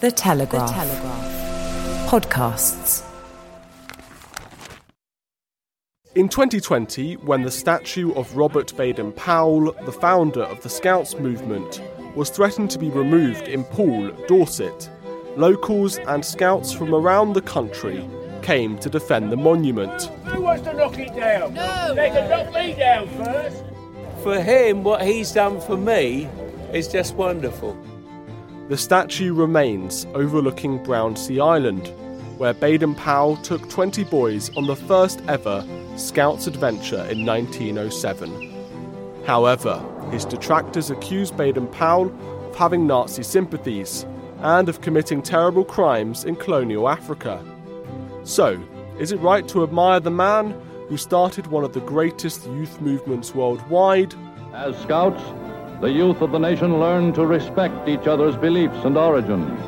The Telegraph. The Telegraph. Podcasts. In 2020, when the statue of Robert Baden Powell, the founder of the Scouts movement, was threatened to be removed in Poole, Dorset, locals and scouts from around the country came to defend the monument. Who wants to knock it down? No! They can knock me down first! For him, what he's done for me is just wonderful. The statue remains overlooking Brownsea Island, where Baden Powell took 20 boys on the first ever Scouts adventure in 1907. However, his detractors accuse Baden Powell of having Nazi sympathies and of committing terrible crimes in colonial Africa. So, is it right to admire the man who started one of the greatest youth movements worldwide? As scouts, the youth of the nation learn to respect each other's beliefs and origins.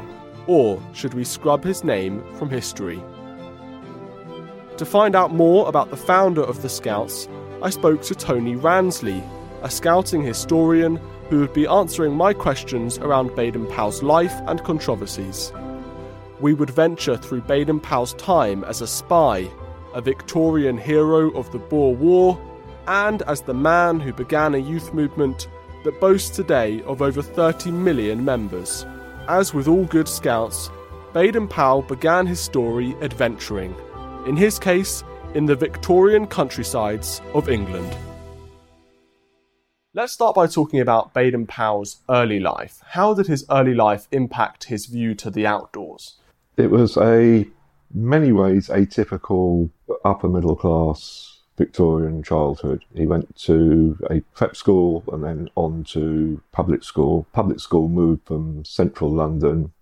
Or should we scrub his name from history? To find out more about the founder of the Scouts, I spoke to Tony Ransley, a scouting historian who would be answering my questions around Baden Powell's life and controversies. We would venture through Baden Powell's time as a spy, a Victorian hero of the Boer War, and as the man who began a youth movement that boasts today of over 30 million members. As with all good scouts, Baden Powell began his story adventuring, in his case, in the Victorian countrysides of England. Let's start by talking about Baden Powell's early life. How did his early life impact his view to the outdoors? It was a many ways a typical upper middle class Victorian childhood. He went to a prep school and then on to public school. Public school moved from central London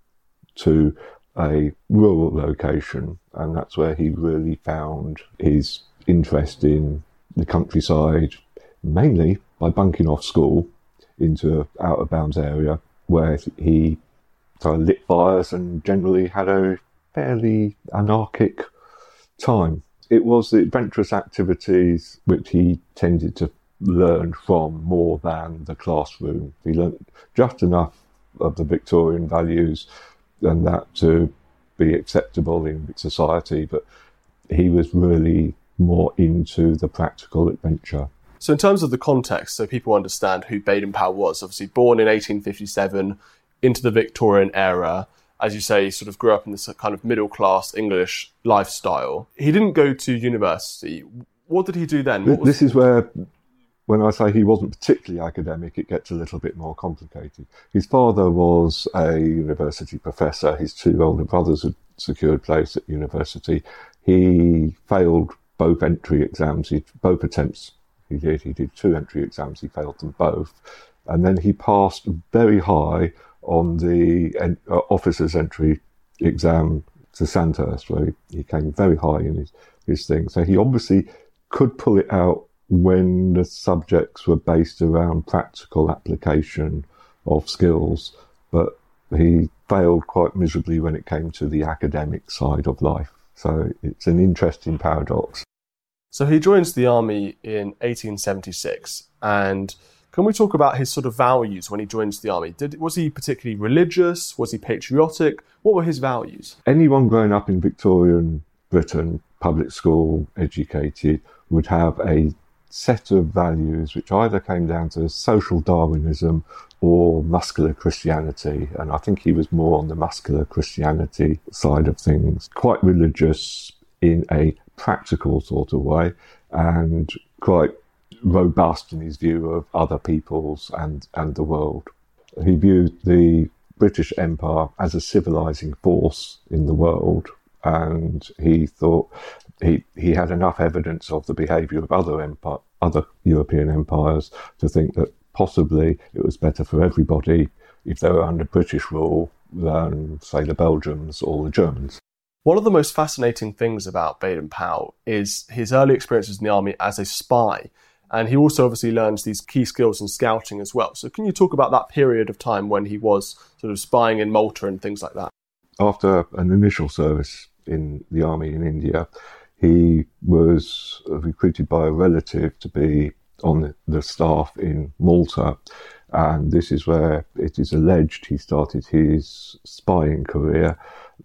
to a rural location, and that's where he really found his interest in the countryside, mainly by bunking off school into an out of bounds area where he lit fires and generally had a fairly anarchic time. It was the adventurous activities which he tended to learn from more than the classroom. He learned just enough of the Victorian values and that to be acceptable in society, but he was really more into the practical adventure. So, in terms of the context, so people understand who Baden Powell was, obviously born in 1857 into the Victorian era, as you say, sort of grew up in this kind of middle class English lifestyle. He didn't go to university. What did he do then? This, this is where, when I say he wasn't particularly academic, it gets a little bit more complicated. His father was a university professor. His two older brothers had secured place at university. He failed both entry exams, he, both attempts he did. He did two entry exams. He failed them both. And then he passed very high on the uh, officer's entry exam to Sandhurst, where he, he came very high in his, his thing. So he obviously could pull it out when the subjects were based around practical application of skills, but he failed quite miserably when it came to the academic side of life. So it's an interesting paradox. So he joins the army in 1876. And can we talk about his sort of values when he joins the army? Did, was he particularly religious? Was he patriotic? What were his values? Anyone growing up in Victorian Britain, public school, educated, would have a set of values which either came down to social Darwinism or muscular Christianity. And I think he was more on the muscular Christianity side of things, quite religious in a practical sort of way, and quite robust in his view of other peoples and, and the world. He viewed the British Empire as a civilizing force in the world, and he thought he, he had enough evidence of the behavior of other empire, other European empires to think that possibly it was better for everybody if they were under British rule than, say, the Belgians or the Germans. One of the most fascinating things about Baden Powell is his early experiences in the army as a spy. And he also obviously learns these key skills in scouting as well. So, can you talk about that period of time when he was sort of spying in Malta and things like that? After an initial service in the army in India, he was recruited by a relative to be on the staff in Malta. And this is where it is alleged he started his spying career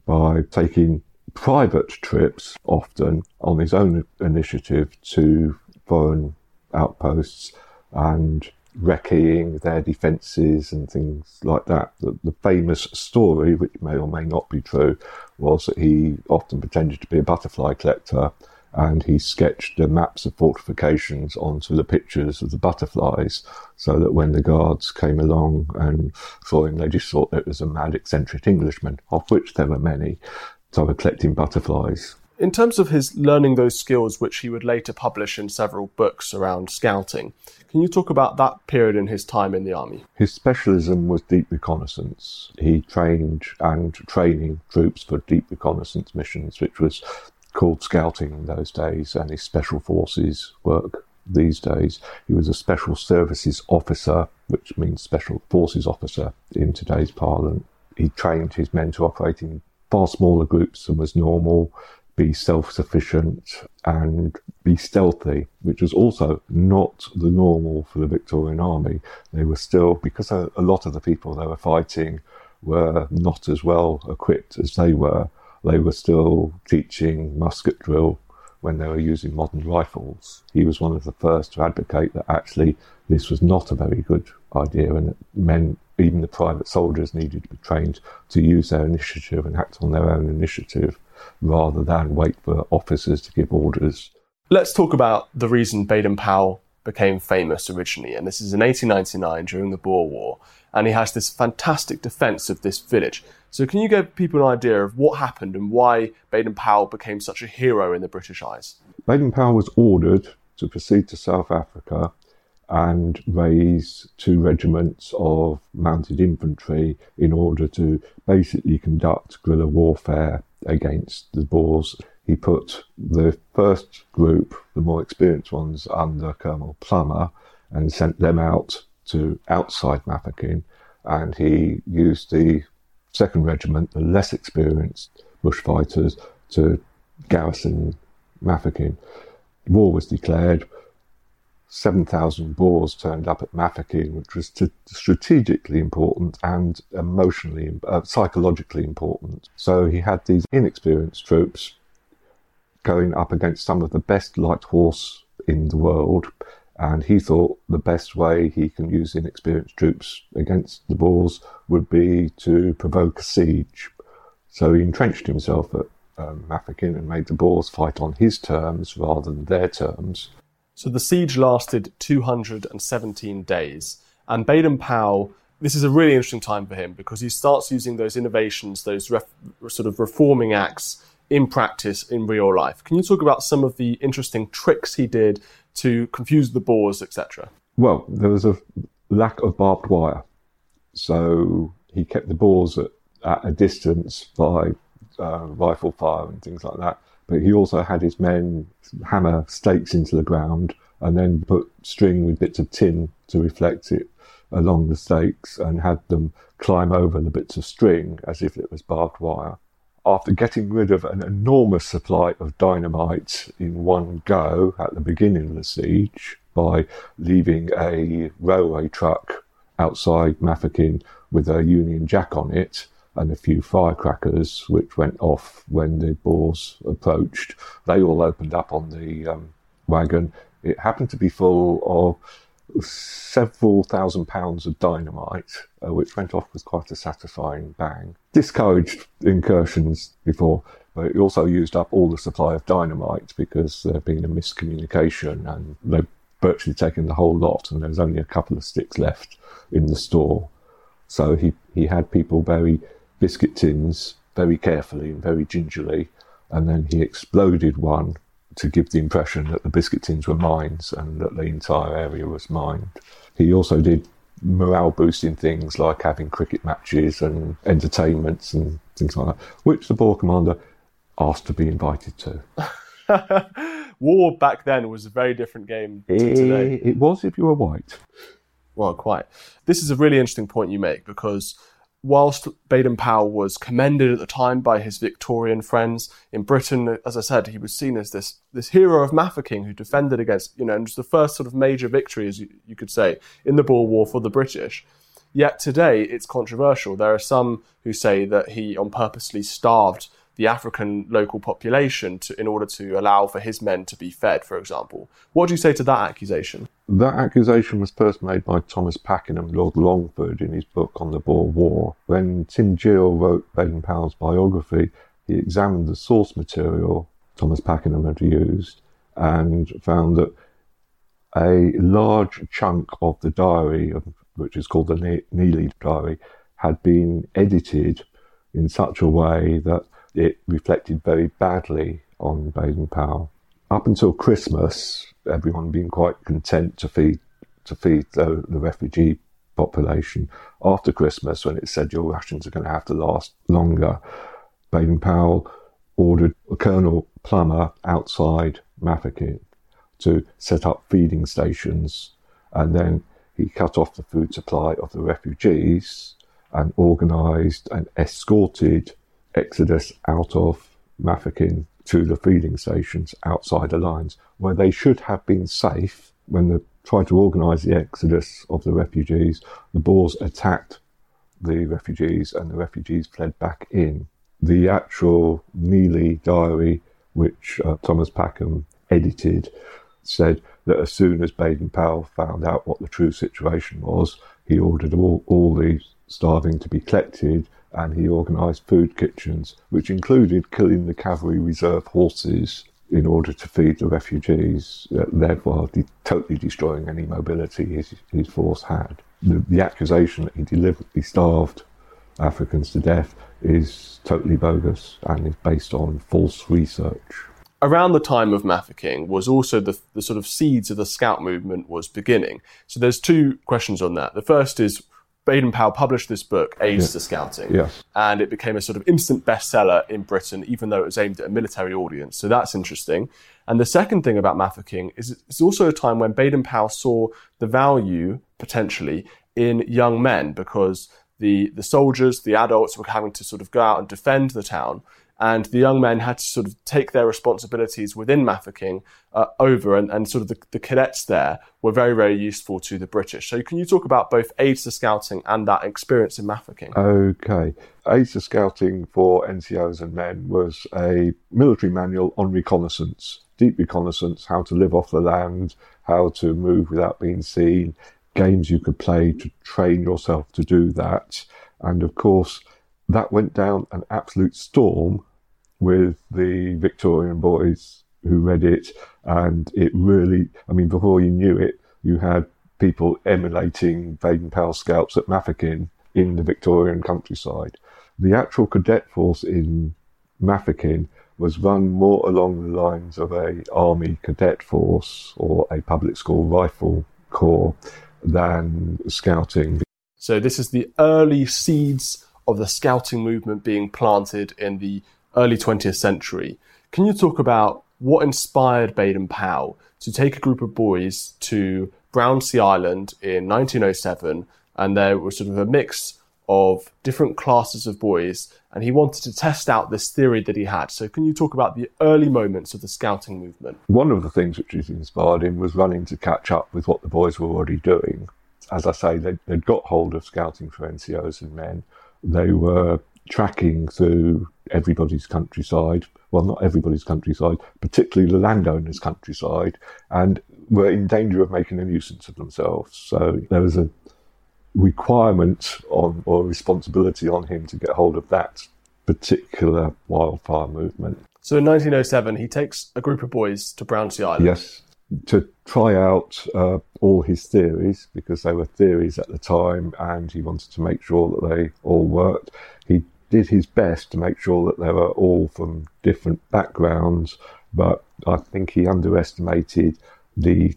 by taking private trips, often on his own initiative, to foreign outposts and wrecking their defences and things like that. The, the, famous story, which may or may not be true, was that he often pretended to be a butterfly collector and he sketched the maps of fortifications onto the pictures of the butterflies so that when the guards came along and saw him, they just thought it was a mad eccentric Englishman, of which there were many. So were collecting butterflies. In terms of his learning those skills, which he would later publish in several books around scouting, can you talk about that period in his time in the army? His specialism was deep reconnaissance. He trained and training troops for deep reconnaissance missions, which was called scouting in those days, and his special forces work these days. He was a special services officer, which means special forces officer in today's parlance. He trained his men to operate in far smaller groups than was normal, be self sufficient, and be stealthy, which was also not the normal for the Victorian army. They were still, because a, a lot of the people they were fighting were not as well equipped as they were, they were still teaching musket drill when they were using modern rifles. He was one of the first to advocate that actually this was not a very good idea and that men, even the private soldiers, needed to be trained to use their initiative and act on their own initiative rather than wait for officers to give orders. Let's talk about the reason Baden Powell became famous originally, and this is in 1899 during the Boer War, and he has this fantastic defense of this village. So, can you give people an idea of what happened and why Baden Powell became such a hero in the British eyes? Baden Powell was ordered to proceed to South Africa and raise two regiments of mounted infantry in order to basically conduct guerrilla warfare against the Boers. He put the first group, the more experienced ones, under Colonel Plumer and sent them out to outside Mafeking. And he used the second regiment, the less experienced bushfighters, to garrison Mafeking. War was declared. 7,000 Boers turned up at Mafeking, which was strategically important and emotionally, uh, psychologically important. So he had these inexperienced troops going up against some of the best light horse in the world. And he thought the best way he can use inexperienced troops against the Boers would be to provoke a siege. So he entrenched himself at um, Mafeking and made the Boers fight on his terms rather than their terms. So the siege lasted 217 days, and Baden Powell. This is a really interesting time for him because he starts using those innovations, those ref, sort of reforming acts in practice in real life. Can you talk about some of the interesting tricks he did to confuse the Boers, etc.? Well, there was a lack of barbed wire, so he kept the Boers at, at a distance by uh, rifle fire and things like that but he also had his men hammer stakes into the ground and then put string with bits of tin to reflect it along the stakes and had them climb over the bits of string as if it was barbed wire. After getting rid of an enormous supply of dynamite in one go at the beginning of the siege by leaving a railway truck outside Mafeking with a Union Jack on it, and a few firecrackers which went off when the Boers approached. They all opened up on the um, wagon, It happened to be full of several thousand pounds of dynamite, uh, which went off with quite a satisfying bang. Discouraged incursions before, but it also used up all the supply of dynamite because there had been a miscommunication and they'd virtually taken the whole lot and there was only a couple of sticks left in the store. So he, he had people bury biscuit tins very carefully and very gingerly, and then he exploded one to give the impression that the biscuit tins were mines and that the entire area was mined. He also did morale boosting things like having cricket matches and entertainments and things like that, which the Boer commander asked to be invited to. War back then was a very different game to today. It, it was if you were white. Well, quite. This is a really interesting point you make because whilst Baden Powell was commended at the time by his Victorian friends in Britain, as I said, he was seen as this this hero of Mafeking who defended against, you know, and was the first sort of major victory, as you, you could say, in the Boer War for the British. Yet today it's controversial. There are some who say that he on purposely starved the African local population to, in order to allow for his men to be fed, for example. What do you say to that accusation? That accusation was first made by Thomas Pakenham, Lord Longford, in his book on the Boer War. When Tim Jeal wrote Baden Powell's biography, he examined the source material Thomas Pakenham had used and found that a large chunk of the diary, which is called the Neely Diary, had been edited in such a way that it reflected very badly on Baden Powell. Up until Christmas, everyone being quite content to feed to feed the, the refugee population. After Christmas, when it said your rations are going to have to last longer, Baden Powell ordered Colonel Plumer outside Mafeking to set up feeding stations, and then he cut off the food supply of the refugees and organised and escorted exodus out of Mafeking to the feeding stations outside the lines, where they should have been safe when they tried to organise the exodus of the refugees. The Boers attacked the refugees and the refugees fled back in. The actual Neely diary, which uh, Thomas Pakenham edited, said that as soon as Baden Powell found out what the true situation was, he ordered all, all the starving to be collected and he organised food kitchens, which included killing the cavalry reserve horses in order to feed the refugees, uh, thereby de- totally destroying any mobility his, his force had. The, the accusation that he deliberately starved Africans to death is totally bogus and is based on false research around the time of Mafeking was also the, the sort of seeds of the scout movement was beginning. So there's two questions on that. The first is Baden Powell published this book, Aids yeah. to Scouting, yes. and it became a sort of instant bestseller in Britain, even though it was aimed at a military audience. So that's interesting. And the second thing about Mafeking is it's also a time when Baden Powell saw the value, potentially, in young men because the, the soldiers, the adults were having to sort of go out and defend the town and the young men had to sort of take their responsibilities within Mafeking uh, over, and, and sort of the, the, cadets there were very, very useful to the British. So, can you talk about both aids to scouting and that experience in Mafeking? Okay. Aids to scouting for NCOs and men was a military manual on reconnaissance, deep reconnaissance, how to live off the land, how to move without being seen, games you could play to train yourself to do that. And of course, that went down an absolute storm with the Victorian boys who read it, and it really, I mean, before you knew it, you had people emulating Baden Powell scouts at Mafeking in the Victorian countryside. The actual cadet force in Mafeking was run more along the lines of a army cadet force or a public school rifle corps than scouting. So this is the early seeds of the scouting movement being planted in the early 20th century. Can you talk about what inspired Baden Powell to take a group of boys to Brownsea Island in 1907? And there was sort of a mix of different classes of boys, and he wanted to test out this theory that he had. So, can you talk about the early moments of the scouting movement? One of the things which inspired him was running to catch up with what the boys were already doing. As I say, they'd, they'd got hold of scouting for NCOs and men. They were tracking through everybody's countryside. Well, not everybody's countryside, particularly the landowners' countryside. And were in danger of making a nuisance of themselves. So there was a requirement on or responsibility on him to get hold of that particular wildfire movement. So in 1907, he takes a group of boys to Brownsea Island. Yes, to try out uh, all his theories because they were theories at the time, and he wanted to make sure that they all worked. Did his best to make sure that they were all from different backgrounds, but I think he underestimated the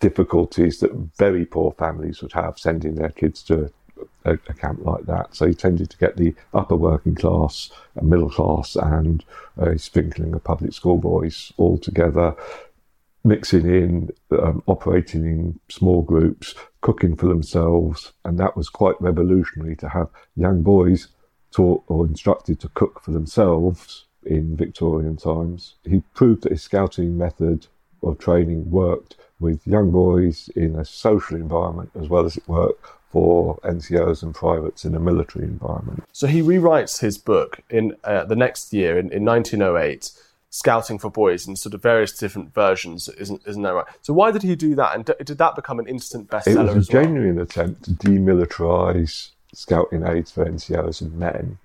difficulties that very poor families would have sending their kids to a, a, camp like that. So he tended to get the upper working class, middle class, and a sprinkling of public school boys all together, mixing in, um, operating in small groups, cooking for themselves. And that was quite revolutionary to have young boys taught or instructed to cook for themselves in Victorian times. He proved that his scouting method of training worked with young boys in a social environment as well as it worked for NCOs and privates in a military environment. So he rewrites his book in uh, the next year, in, in 1908, Scouting for Boys, in sort of various different versions. Isn't isn't that right? So why did he do that? And did that become an instant bestseller? It was a genuine attempt to demilitarise scouting aids for NCOs and men,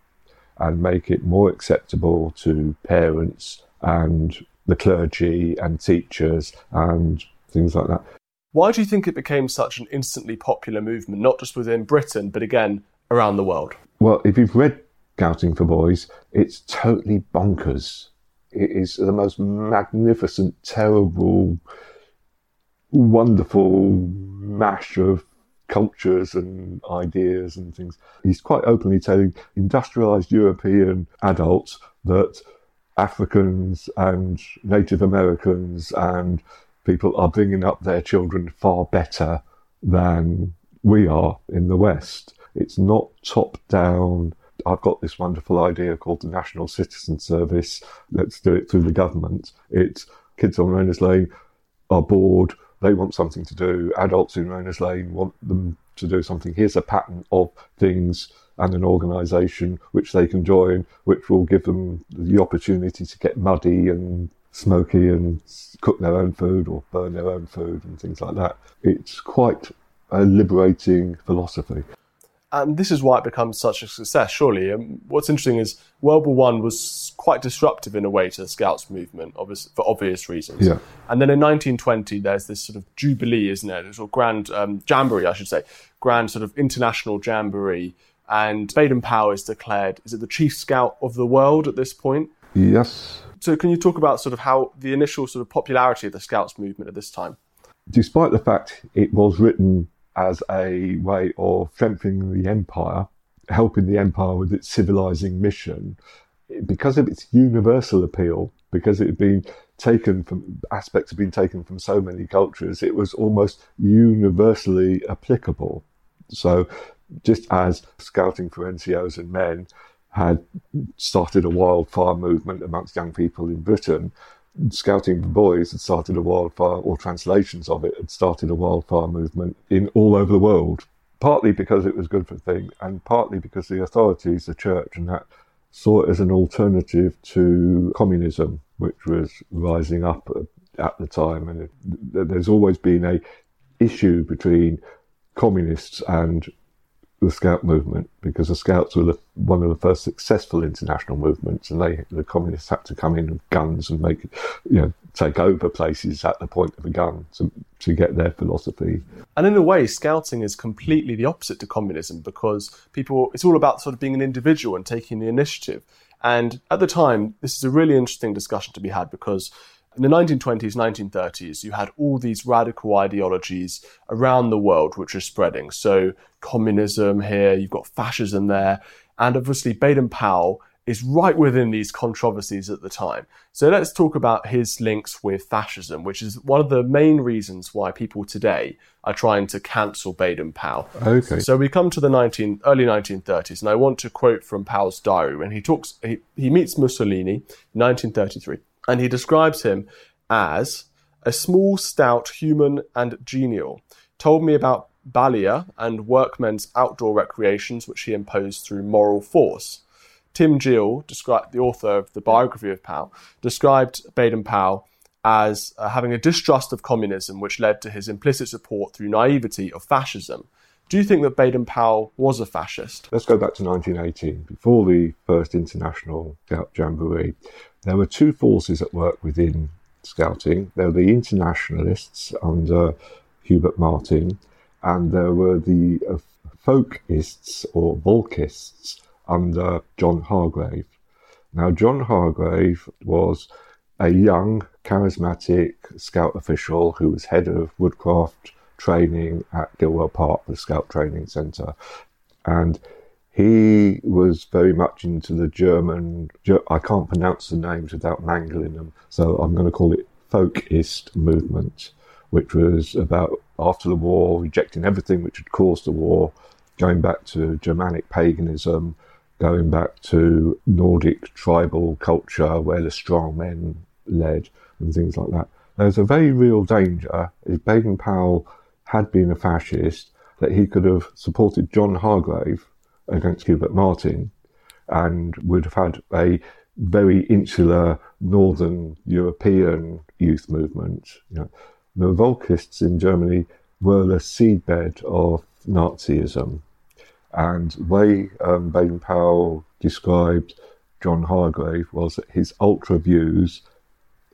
and make it more acceptable to parents and the clergy and teachers and things like that. Why do you think it became such an instantly popular movement, not just within Britain, but again around the world? Well, if you've read Scouting for Boys, it's totally bonkers. It is the most magnificent, terrible, wonderful mash of cultures and ideas and things. He's quite openly telling industrialized European adults that Africans and Native Americans and people are bringing up their children far better than we are in the West. It's not top down. I've got this wonderful idea called the National Citizen Service. Let's do it through the government. It's kids on Rowners Lane are bored. They want something to do. Adults in Rowners Lane want them to do something. Here's a pattern of things and an organisation which they can join, which will give them the opportunity to get muddy and smoky and cook their own food or burn their own food and things like that. It's quite a liberating philosophy. And this is why it becomes such a success, surely. Um, what's interesting is World War One was quite disruptive in a way to the Scouts movement, obvious, for obvious reasons. Yeah. And then in 1920, there's this sort of jubilee, isn't there? This sort of grand um, jamboree, I should say, grand sort of international jamboree. And Baden Powell is declared, is it the chief scout of the world at this point? Yes. So, can you talk about sort of how the initial sort of popularity of the Scouts movement at this time? Despite the fact it was written as a way of strengthening the empire, helping the empire with its civilizing mission, because of its universal appeal, because it had been taken from aspects had been taken from so many cultures, it was almost universally applicable. So, just as scouting for NCOs and men had started a wildfire movement amongst young people in Britain. Scouting for Boys had started a wildfire, or translations of it had started a wildfire movement in all over the world, partly because it was good for things, and partly because the authorities, the church, and that saw it as an alternative to communism, which was rising up at the time. And it, there's always been a issue between communists and the Scout movement because the Scouts were the, one of the first successful international movements, and they the communists had to come in with guns and make you know take over places at the point of a gun to to get their philosophy. And in a way, Scouting is completely the opposite to communism because people it's all about sort of being an individual and taking the initiative. And at the time, this is a really interesting discussion to be had because in the 1920s, 1930s, you had all these radical ideologies around the world which are spreading. So, communism here, you've got fascism there, and obviously Baden Powell is right within these controversies at the time. So, let's talk about his links with fascism, which is one of the main reasons why people today are trying to cancel Baden Powell. Okay. So, we come to the 19, early 1930s, and I want to quote from Powell's diary when he talks, he, he meets Mussolini in 1933 and he describes him as a small, stout, human, and genial. Told me about Balilla and workmen's outdoor recreations, which he imposed through moral force. Tim Jeal, described, the author of the biography of Powell, described Baden Powell as uh, having a distrust of communism, which led to his implicit support through naivety of fascism. Do you think that Baden Powell was a fascist? Let's go back to 1918. Before the first International Scout Jamboree, there were two forces at work within Scouting. There were the Internationalists under Hubert Martin, and there were the uh, Folkists or Volkists under John Hargrave. Now, John Hargrave was a young, charismatic scout official who was head of woodcraft training at Gilwell Park, the Scout Training Centre. And he was very much into the German, I can't pronounce the names without mangling them, so I'm going to call it folkist movement, which was about after the war, rejecting everything which had caused the war, going back to Germanic paganism, going back to Nordic tribal culture where the strong men led and things like that. There's a very real danger if Baden Powell had been a fascist that he could have supported John Hargrave against Hubert Martin and would have had a very insular northern European youth movement. You know, the Volkists in Germany were the seedbed of Nazism. And the way um, Baden Powell described John Hargrave was that his ultra views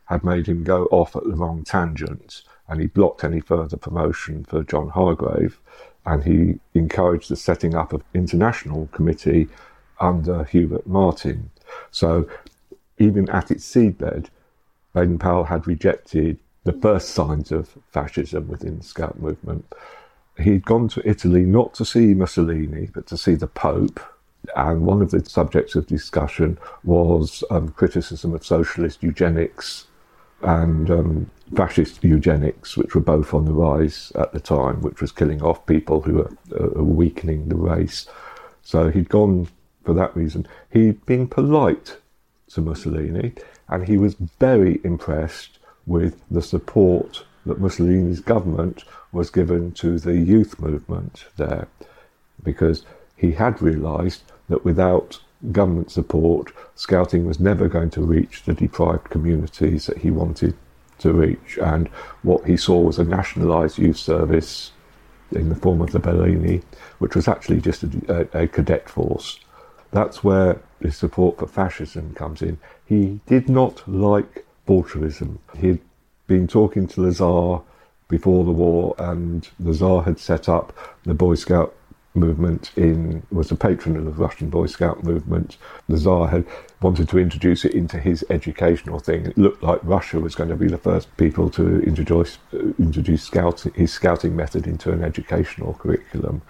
had made him go off at the wrong tangent and he blocked any further promotion for John Hargrave and he encouraged the setting up of international committee under Hubert Martin. So even at its seedbed, Baden Powell had rejected the first signs of fascism within the Scout movement. He'd gone to Italy not to see Mussolini, but to see the Pope. And one of the subjects of discussion was um, criticism of socialist eugenics and um, fascist eugenics, which were both on the rise at the time, which was killing off people who were uh, weakening the race. So he'd gone for that reason. He'd been polite to Mussolini, and he was very impressed with the support that Mussolini's government was given to the youth movement there, because he had realised that without government support, Scouting was never going to reach the deprived communities that he wanted to reach. And what he saw was a nationalised youth service in the form of the Balilla, which was actually just a, a, a cadet force. That's where his support for fascism comes in. He did not like Bolshevism. He'd been talking to the Tsar before the war, and the Tsar had set up the Boy Scout movement in was a patron of the Russian Boy Scout movement. The Tsar had wanted to introduce it into his educational thing. It looked like Russia was going to be the first people to introduce introduce scouting, his scouting method into an educational curriculum.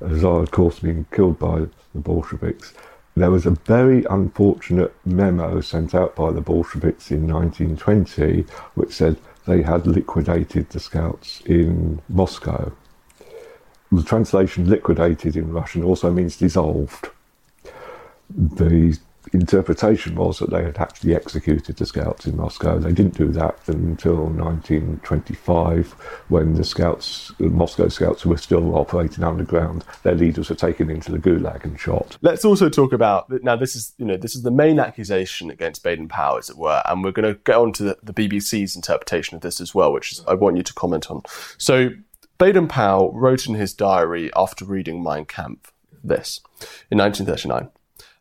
The Tsar, of course, being killed by the Bolsheviks. There was a very unfortunate memo sent out by the Bolsheviks in 1920 which said they had liquidated the scouts in Moscow the translation liquidated in Russian also means dissolved. The interpretation was that they had actually executed the scouts in Moscow. They didn't do that until 1925, when the scouts, the Moscow scouts, were still operating underground. Their leaders were taken into the Gulag and shot. Let's also talk about now. This is you know this is the main accusation against Baden Powell, as it were, and we're going to get on to the, the BBC's interpretation of this as well, which is, I want you to comment on. So Baden Powell wrote in his diary after reading Mein Kampf this in 1939.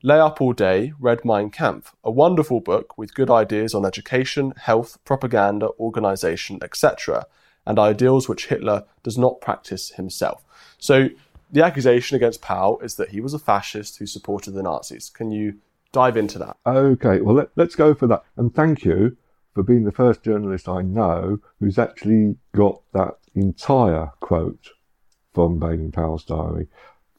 Lay up all day, read Mein Kampf, a wonderful book with good ideas on education, health, propaganda, organization, etc., and ideals which Hitler does not practice himself. So the accusation against Powell is that he was a fascist who supported the Nazis. Can you dive into that? Okay, well, let, us go for that. And thank you for being the first journalist I know who's actually got that entire quote from Baden Powell's diary.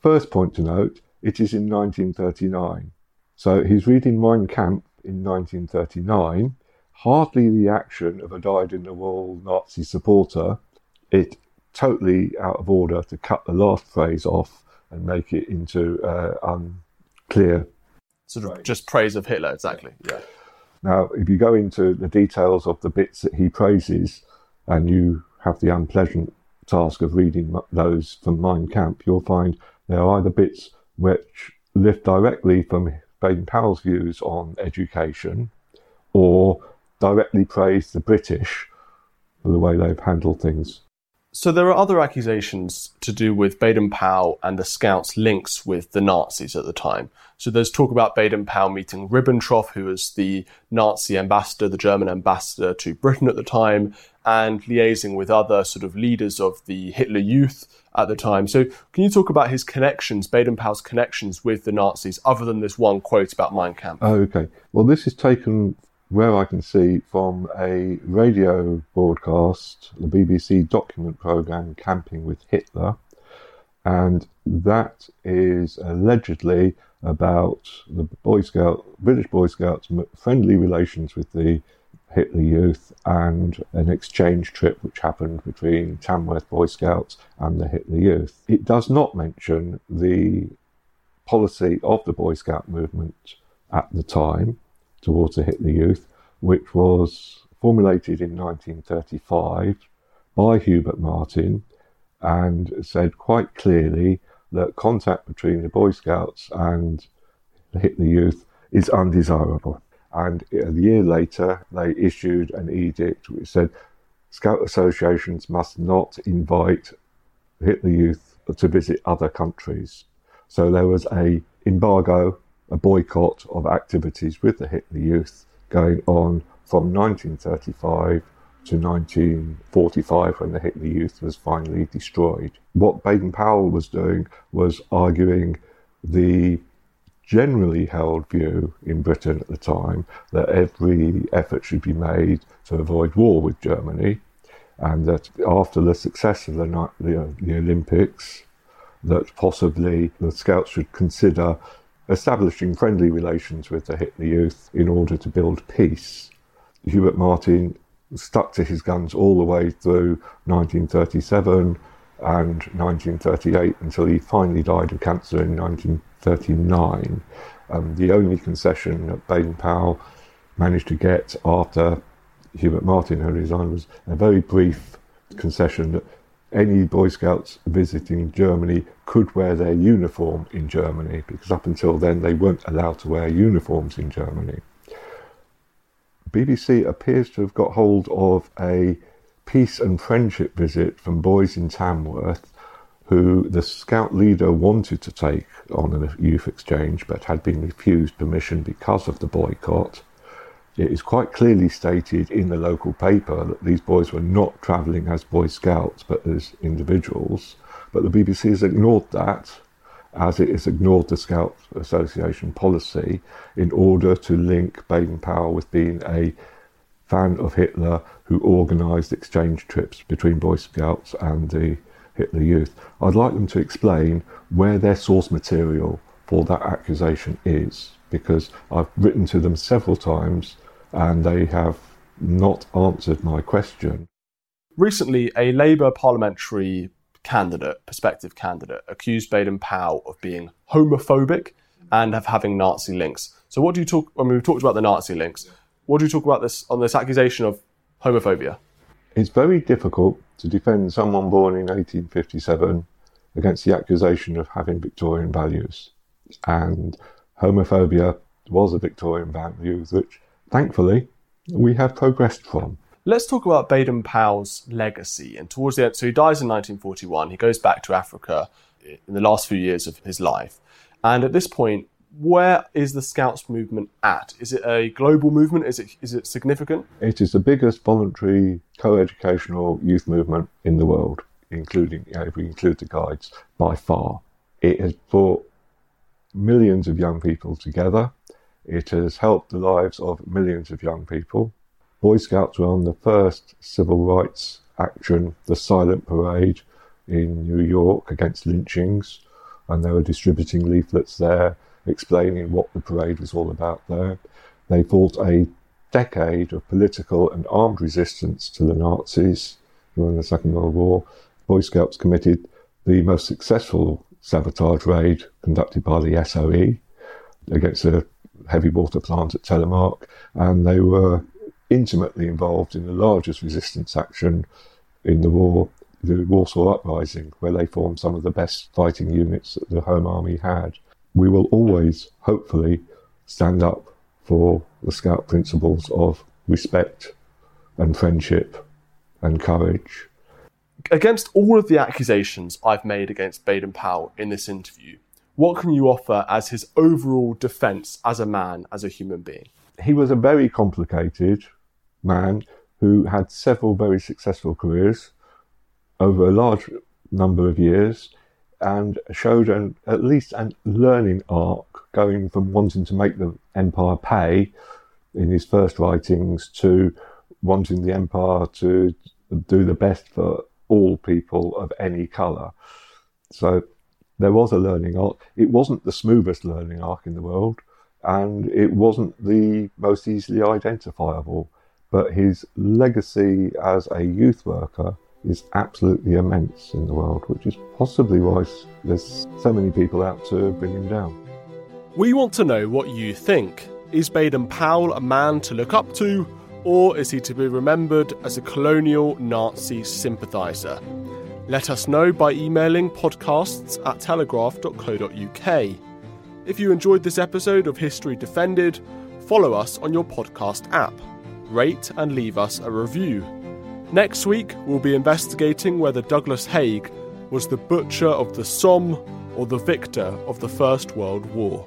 First point to note, it is in 1939. So he's reading Mein Kampf in 1939, hardly the action of a dyed in the wool Nazi supporter. It totally out of order to cut the last phrase off and make it into uh, unclear. Sort of just praise of Hitler, exactly. Yeah. Now, if you go into the details of the bits that he praises and you have the unpleasant task of reading those from Mein Kampf, you'll find there are either bits which lift directly from Baden Powell's views on education, or directly praise the British for the way they've handled things. So there are other accusations to do with Baden Powell and the Scouts' links with the Nazis at the time. So there's talk about Baden Powell meeting Ribbentrop, who was the Nazi ambassador, the German ambassador to Britain at the time, and liaising with other sort of leaders of the Hitler Youth at the time. So can you talk about his connections, Baden Powell's connections with the Nazis, other than this one quote about Mein Kampf? Oh, okay. Well, this is taken where I can see from a radio broadcast, the BBC document programme Camping with Hitler, and that is allegedly about the Boy Scout, British Boy Scouts' friendly relations with the Hitler Youth and an exchange trip which happened between Tamworth Boy Scouts and the Hitler Youth. It does not mention the policy of the Boy Scout movement at the time towards the Hitler Youth, which was formulated in 1935 by Hubert Martin and said quite clearly that contact between the Boy Scouts and the Hitler Youth is undesirable. And a year later, they issued an edict which said Scout associations must not invite Hitler Youth to visit other countries. So there was a embargo a boycott of activities with the Hitler Youth going on from 1935 to 1945 when the Hitler Youth was finally destroyed. What Baden Powell was doing was arguing the generally held view in Britain at the time that every effort should be made to avoid war with Germany, and that after the success of the, the, uh, the Olympics, that possibly the Scouts should consider establishing friendly relations with the Hitler Youth in order to build peace. Hubert Martin stuck to his guns all the way through 1937 and 1938 until he finally died of cancer in 1939. Um, the only concession that Baden Powell managed to get after Hubert Martin had resigned was a very brief concession that any Boy Scouts visiting Germany could wear their uniform in Germany because up until then they weren't allowed to wear uniforms in Germany. BBC appears to have got hold of a peace and friendship visit from boys in Tamworth who the scout leader wanted to take on a youth exchange but had been refused permission because of the boycott it is quite clearly stated in the local paper that these boys were not travelling as Boy Scouts but as individuals. But the BBC has ignored that, as it has ignored the Scout Association policy, in order to link Baden Powell with being a fan of Hitler who organised exchange trips between Boy Scouts and the Hitler Youth. I'd like them to explain where their source material for that accusation is, because I've written to them several times and they have not answered my question. Recently, a Labour parliamentary candidate, prospective candidate, accused Baden Powell of being homophobic and of having Nazi links. So, what do you talk? I mean, we've talked about the Nazi links. What do you talk about this on this accusation of homophobia? It's very difficult to defend someone born in 1857 against the accusation of having Victorian values, and homophobia was a Victorian value which thankfully, we have progressed from. Let's talk about Baden Powell's legacy. And towards the end, so he dies in 1941. He goes back to Africa in the last few years of his life. And at this point, where is the Scouts movement at? Is it a global movement? Is it is it significant? It is the biggest voluntary co-educational youth movement in the world, including you know, if we include the guides, by far. It has brought millions of young people together. It has helped the lives of millions of young people. Boy Scouts were on the first civil rights action, the Silent Parade in New York against lynchings, and they were distributing leaflets there explaining what the parade was all about there. They fought a decade of political and armed resistance to the Nazis during the Second World War. Boy Scouts committed the most successful sabotage raid conducted by the SOE against a heavy water plant at Telemark, and they were intimately involved in the largest resistance action in the war, the Warsaw Uprising, where they formed some of the best fighting units that the Home Army had. We will always, hopefully, stand up for the Scout principles of respect and friendship and courage. Against all of the accusations I've made against Baden Powell in this interview, what can you offer as his overall defence as a man, as a human being? He was a very complicated man who had several very successful careers over a large number of years and showed an, at least a learning arc going from wanting to make the empire pay in his first writings to wanting the empire to do the best for all people of any colour. So there was a learning arc. It wasn't the smoothest learning arc in the world, and it wasn't the most easily identifiable. But his legacy as a youth worker is absolutely immense in the world, which is possibly why there's so many people out to bring him down. We want to know what you think. Is Baden Powell a man to look up to, or is he to be remembered as a colonial Nazi sympathiser? Let us know by emailing podcasts at telegraph.co.uk. If you enjoyed this episode of History Defended, follow us on your podcast app, rate and leave us a review. Next week, we'll be investigating whether Douglas Haig was the butcher of the Somme or the victor of the First World War.